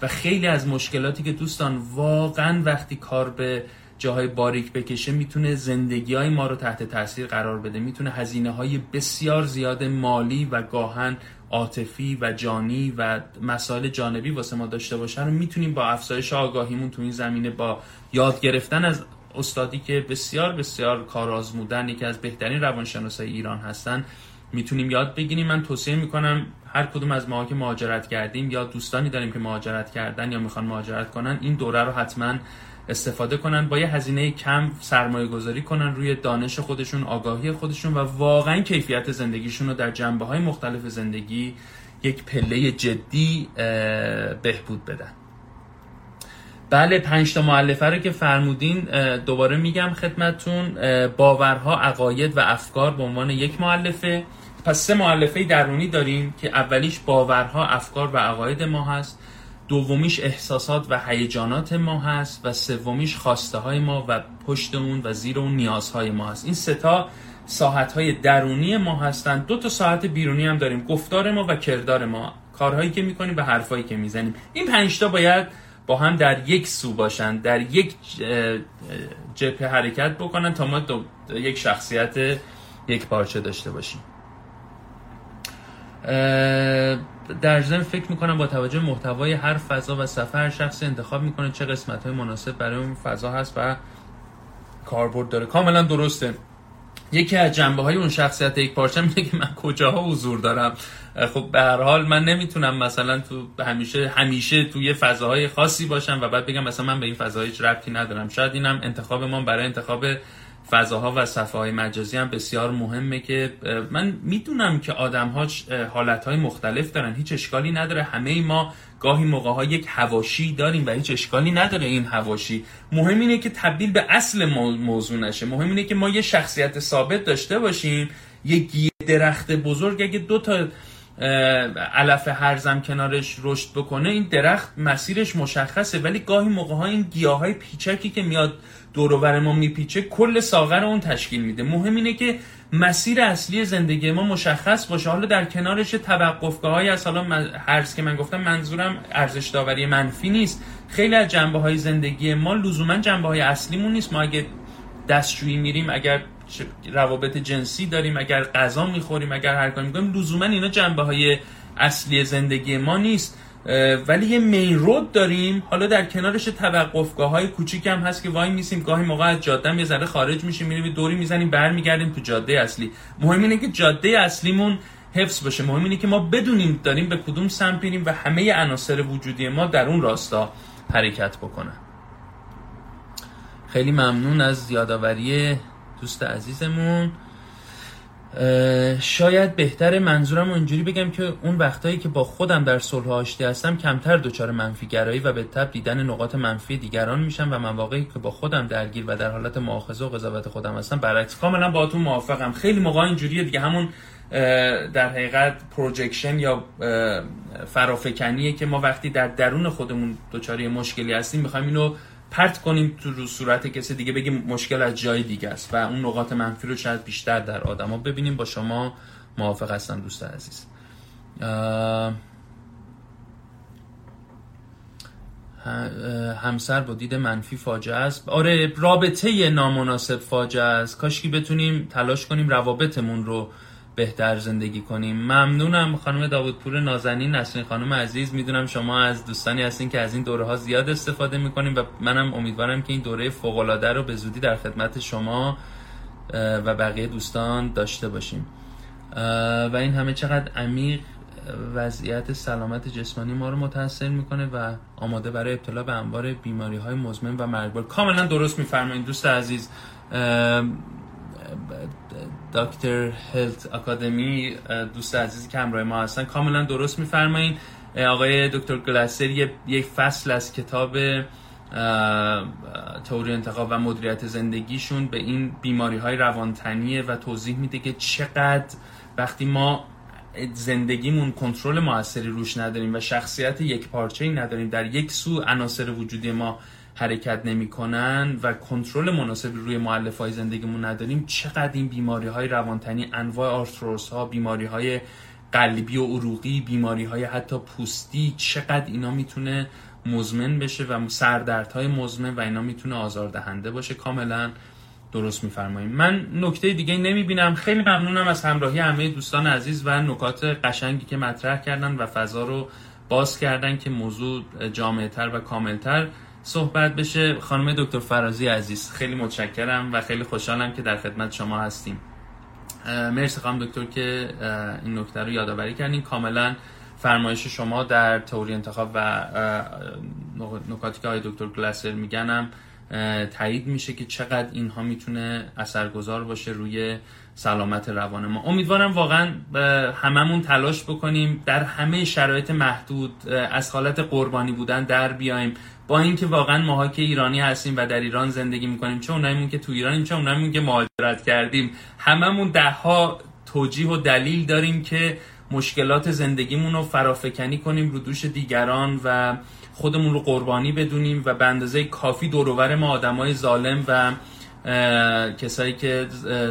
Speaker 2: و خیلی از مشکلاتی که دوستان واقعا وقتی کار به جاهای باریک بکشه می‌تونه زندگی های ما رو تحت تاثیر قرار بده. می‌تونه هزینه های بسیار زیاد مالی و گاهن عاطفی و جانی و مسائل جانبی واسه ما داشته باشن رو می‌تونیم با افزایش آگاهیمون تو این زمینه با یاد گرفتن از استادی که بسیار بسیار کارآزمودن یکی از بهترین روانشناسای ایران هستن. می‌تونیم یاد بگیریم. من توصیه می‌کنم هر کدوم از ما که مهاجرت کردیم یا دوستانی داریم که مهاجرت کردن یا می‌خوان مهاجرت کنن این دوره رو حتما استفاده کنن با یه هزینه کم سرمایه گذاری کنن روی دانش خودشون آگاهی خودشون و واقعا کیفیت زندگیشون رو در جنبه های مختلف زندگی یک پله جدی بهبود بدن. بله پنج تا معلفه رو که فرمودین دوباره میگم خدمتون باورها عقاید و افکار به عنوان یک معلفه پس سه معلفه درونی داریم که اولیش باورها افکار و عقاید ما هست. دومیش احساسات و هیجانات ما هست. و سومیش خواسته های ما و پشت اون و زیر اون نیازهای ما هست. این ستا ساحت های درونی ما هستن دو تا ساعت بیرونی هم داریم. گفتار ما و کردار ما. کارهایی که می‌کنیم و حرفایی که می‌زنیم. این پنج تا باید با هم در یک سو باشن در یک جبهه حرکت بکنن تا ما یک شخصیت یک پارچه داشته باشیم. در ضمن فکر می‌کنم با توجه محتوای هر فضا و سفر شخصی انتخاب می‌کنه چه قسمت های مناسب برای اون فضا هست و کاربرد داره. کاملا درسته. یکی از جنبه های اون شخصیت یک پارچه میگه که من کجاها حضور دارم؟ خب به هر حال من نمی‌تونم مثلا تو همیشه همیشه توی فضاهای خاصی باشم و بعد بگم مثلا من به این فضاهای هیچ ربطی ندارم. شاید اینم انتخاب ما برای انتخاب فضاها و صفحه های مجازی هم بسیار مهمه که من می‌دونم که آدم ها حالت های مختلف دارن. هیچ اشکالی نداره. همه ما گاهی موقع ها یک هواشی داریم و هیچ اشکالی نداره این هواشی مهم اینه که تبدیل به اصل موضوع نشه. مهم اینه که ما یه شخصیت ثابت داشته باشیم. یه گیه درخت بزرگ اگه دو تا علف هرزم کنارش رشد بکنه این درخت مسیرش مشخصه. ولی گاهی موقع ها این گیاه های پیچکی که میاد دور ما میپیچه کل ساغر اون تشکیل میده. مهم اینه که مسیر اصلی زندگی ما مشخص باشه. حالا در کنارش توقفگاه های از حالا هرز که من گفتم منظورم ارزش داوری منفی نیست. خیلی از جنبه های زندگی ما لزوما جنبه های اصلیمون نیست. ما اگه دستشویی میریم اگر روابط جنسی داریم اگر غذا می‌خوریم اگر هر کاری می‌کنیم لزوما اینا جنبه های اصلی زندگی ما نیست. ولی یه مین رود داریم. حالا در کنارش توقفگاه های کوچیک هم هست که وای میسیم گاهی موقع از جاده یه ذره خارج میشیم میریم دوری می‌زنیم برمیگردیم تو جاده اصلی. مهم اینه که جاده اصلیمون حفظ باشه. مهم اینه که ما بدونیم داریم به کدوم سمت میریم و همه عناصر وجودی ما در اون راستا حرکت بکنن. خیلی ممنون از یادآوری دوست عزیزمون. شاید بهتر منظورم اینجوری بگم که اون وقتایی که با خودم در صلح آشتی هستم کمتر دچار منفی گرایی و به تب دیدن نقاط منفی دیگران میشم و مواقعی که با خودم درگیر و در حالت مؤاخذه و قضاوت خودم هستم برعکس. کاملا باهاتون موافقم. خیلی موقع اینجوریه دیگه. همون در حقیقت پروجکشن یا فرافکنیه که ما وقتی در درون خودمون دچار مشکلی هستیم می‌خوایم اینو پرت کنیم تو رو صورت کسی دیگه بگیم مشکل از جای دیگه است و اون نقاط منفی رو شاید بیشتر در آدما ببینیم. با شما موافق هستم دوست عزیز. همسر با دید منفی فاجعه است. آره رابطه نامناسب فاجعه است. کاشکی بتونیم تلاش کنیم روابطمون رو بهتر زندگی کنیم. ممنونم خانم داوودپور نازنین نسرین خانم عزیز. می‌دونم شما از دوستانی هستین که از این دوره ها زیاد استفاده می‌کنیم و منم امیدوارم که این دوره فوق العاده رو به زودی در خدمت شما و بقیه دوستان داشته باشیم. و این همه چقدر عمیق وضعیت سلامت جسمانی ما رو متاثر می‌کنه و آماده برای ابتلا به انواع بیماری های مزمن و مرگبار. کاملا درست میفرمایید دوست عزیز. دکتر هلت اکادمی دوست عزیزی که همراه ما هستن. کاملا درست میفرمایید آقای دکتر گلاسر یک فصل از کتاب تئوری انتخاب و مدیریت زندگیشون به این بیماری های روانتنیه و توضیح میده که چقدر وقتی ما زندگیمون کنترل موثری روش نداریم و شخصیت یک پارچه ای نداریم در یک سو عناصر وجودی ما حرکت نمی‌کنن و کنترل مناسبی روی معلف های زندگیمون نداریم چقدر این بیماری های روانتنی انواع آرتروس ها بیماری های قلبی و عروقی بیماری های حتی پوستی چقدر اینا می‌تونه مزمن بشه و سردردهای مزمن و اینا می‌تونه آزاردهنده باشه. کاملا درست میفرماییم. من نکته دیگه نمی‌بینم. خیلی ممنونم از همراهی همه دوستان عزیز و نکات قشنگی که مطرح کردن و فضا رو باز کردن که موضوع جامعتر و کاملتر صحبت بشه. خانم دکتر فرازی عزیز خیلی متشکرم و خیلی خوشحالم که در خدمت شما هستیم. مرسی خانم دکتر که این نکته رو یادآوری کردین. کاملا فرمایش شما در تئوری انتخاب و نکاتی که آقای دکتر گلاسر میگنم تایید میشه که چقدر اینها می‌تونه اثرگذار باشه روی سلامت روان ما. امیدوارم واقعا هممون تلاش بکنیم در همه شرایط محدود از حالت قربانی بودن در بیایم. با اینکه واقعا ماها که ایرانی هستیم و در ایران زندگی می‌کنیم چه اونایمون که تو ایرانیم چه اونایمون که مهاجرت کردیم هممون ده ها توجیه و دلیل داریم که مشکلات زندگیمون رو فرافکنی کنیم رو دوش دیگران و خودمون رو قربانی بدونیم و به اندازه کافی دورور ما آدمای ظالم و کسایی که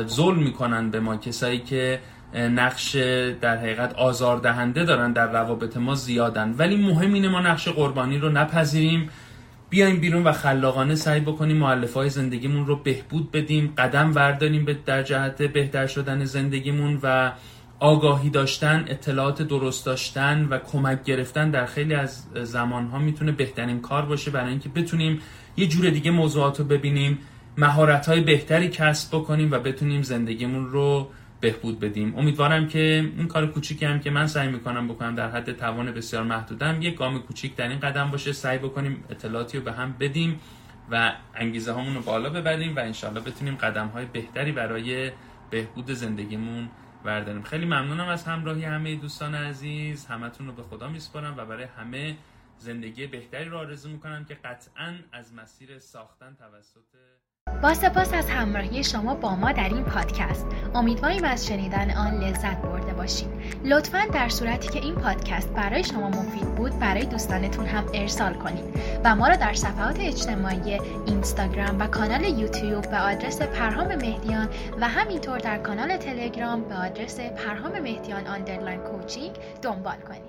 Speaker 2: ظلم می‌کنن به ما کسایی که نقش در حقیقت آزاردهنده دارن در روابط ما زیادن. ولی مهم اینه ما نقش قربانی رو نپذیریم. بیایم بیرون و خلاقانه سعی بکنیم معلف های زندگیمون رو بهبود بدیم قدم ورداریم به در جهت بهتر شدن زندگیمون و آگاهی داشتن اطلاعات درست داشتن و کمک گرفتن در خیلی از زمانها می‌تونه بهترین کار باشه برای اینکه بتونیم یه جور دیگه موضوعات رو ببینیم مهارت های بهتری کسب بکنیم و بتونیم زندگیمون رو بهبود بدیم. امیدوارم که این کار کوچیکی هم که من سعی می‌کنم بکنم در حد توان بسیار محدودم یک گام کوچیک در این قدم باشه سعی بکنیم اطلاعاتی رو به هم بدیم و انگیزه هامون رو بالا ببریم و انشالله بتونیم قدم های بهتری برای بهبود زندگیمون برداریم خیلی ممنونم از همراهی همه دوستان عزیز. همتون رو به خدا میسپارم و برای همه زندگی بهتری رو آرزو می‌کنم که قطعا از مسیر ساختن توسط
Speaker 1: با سپاس از همراهی شما با ما در این پادکست. امیدواریم از شنیدن آن لذت برده باشید. لطفا در صورتی که این پادکست برای شما مفید بود برای دوستانتون هم ارسال کنید و ما را در صفحات اجتماعی اینستاگرام و کانال یوتیوب به آدرس پرهام مهدیان و همینطور در کانال تلگرام به آدرس پرهام مهدیان underline coaching دنبال کنید.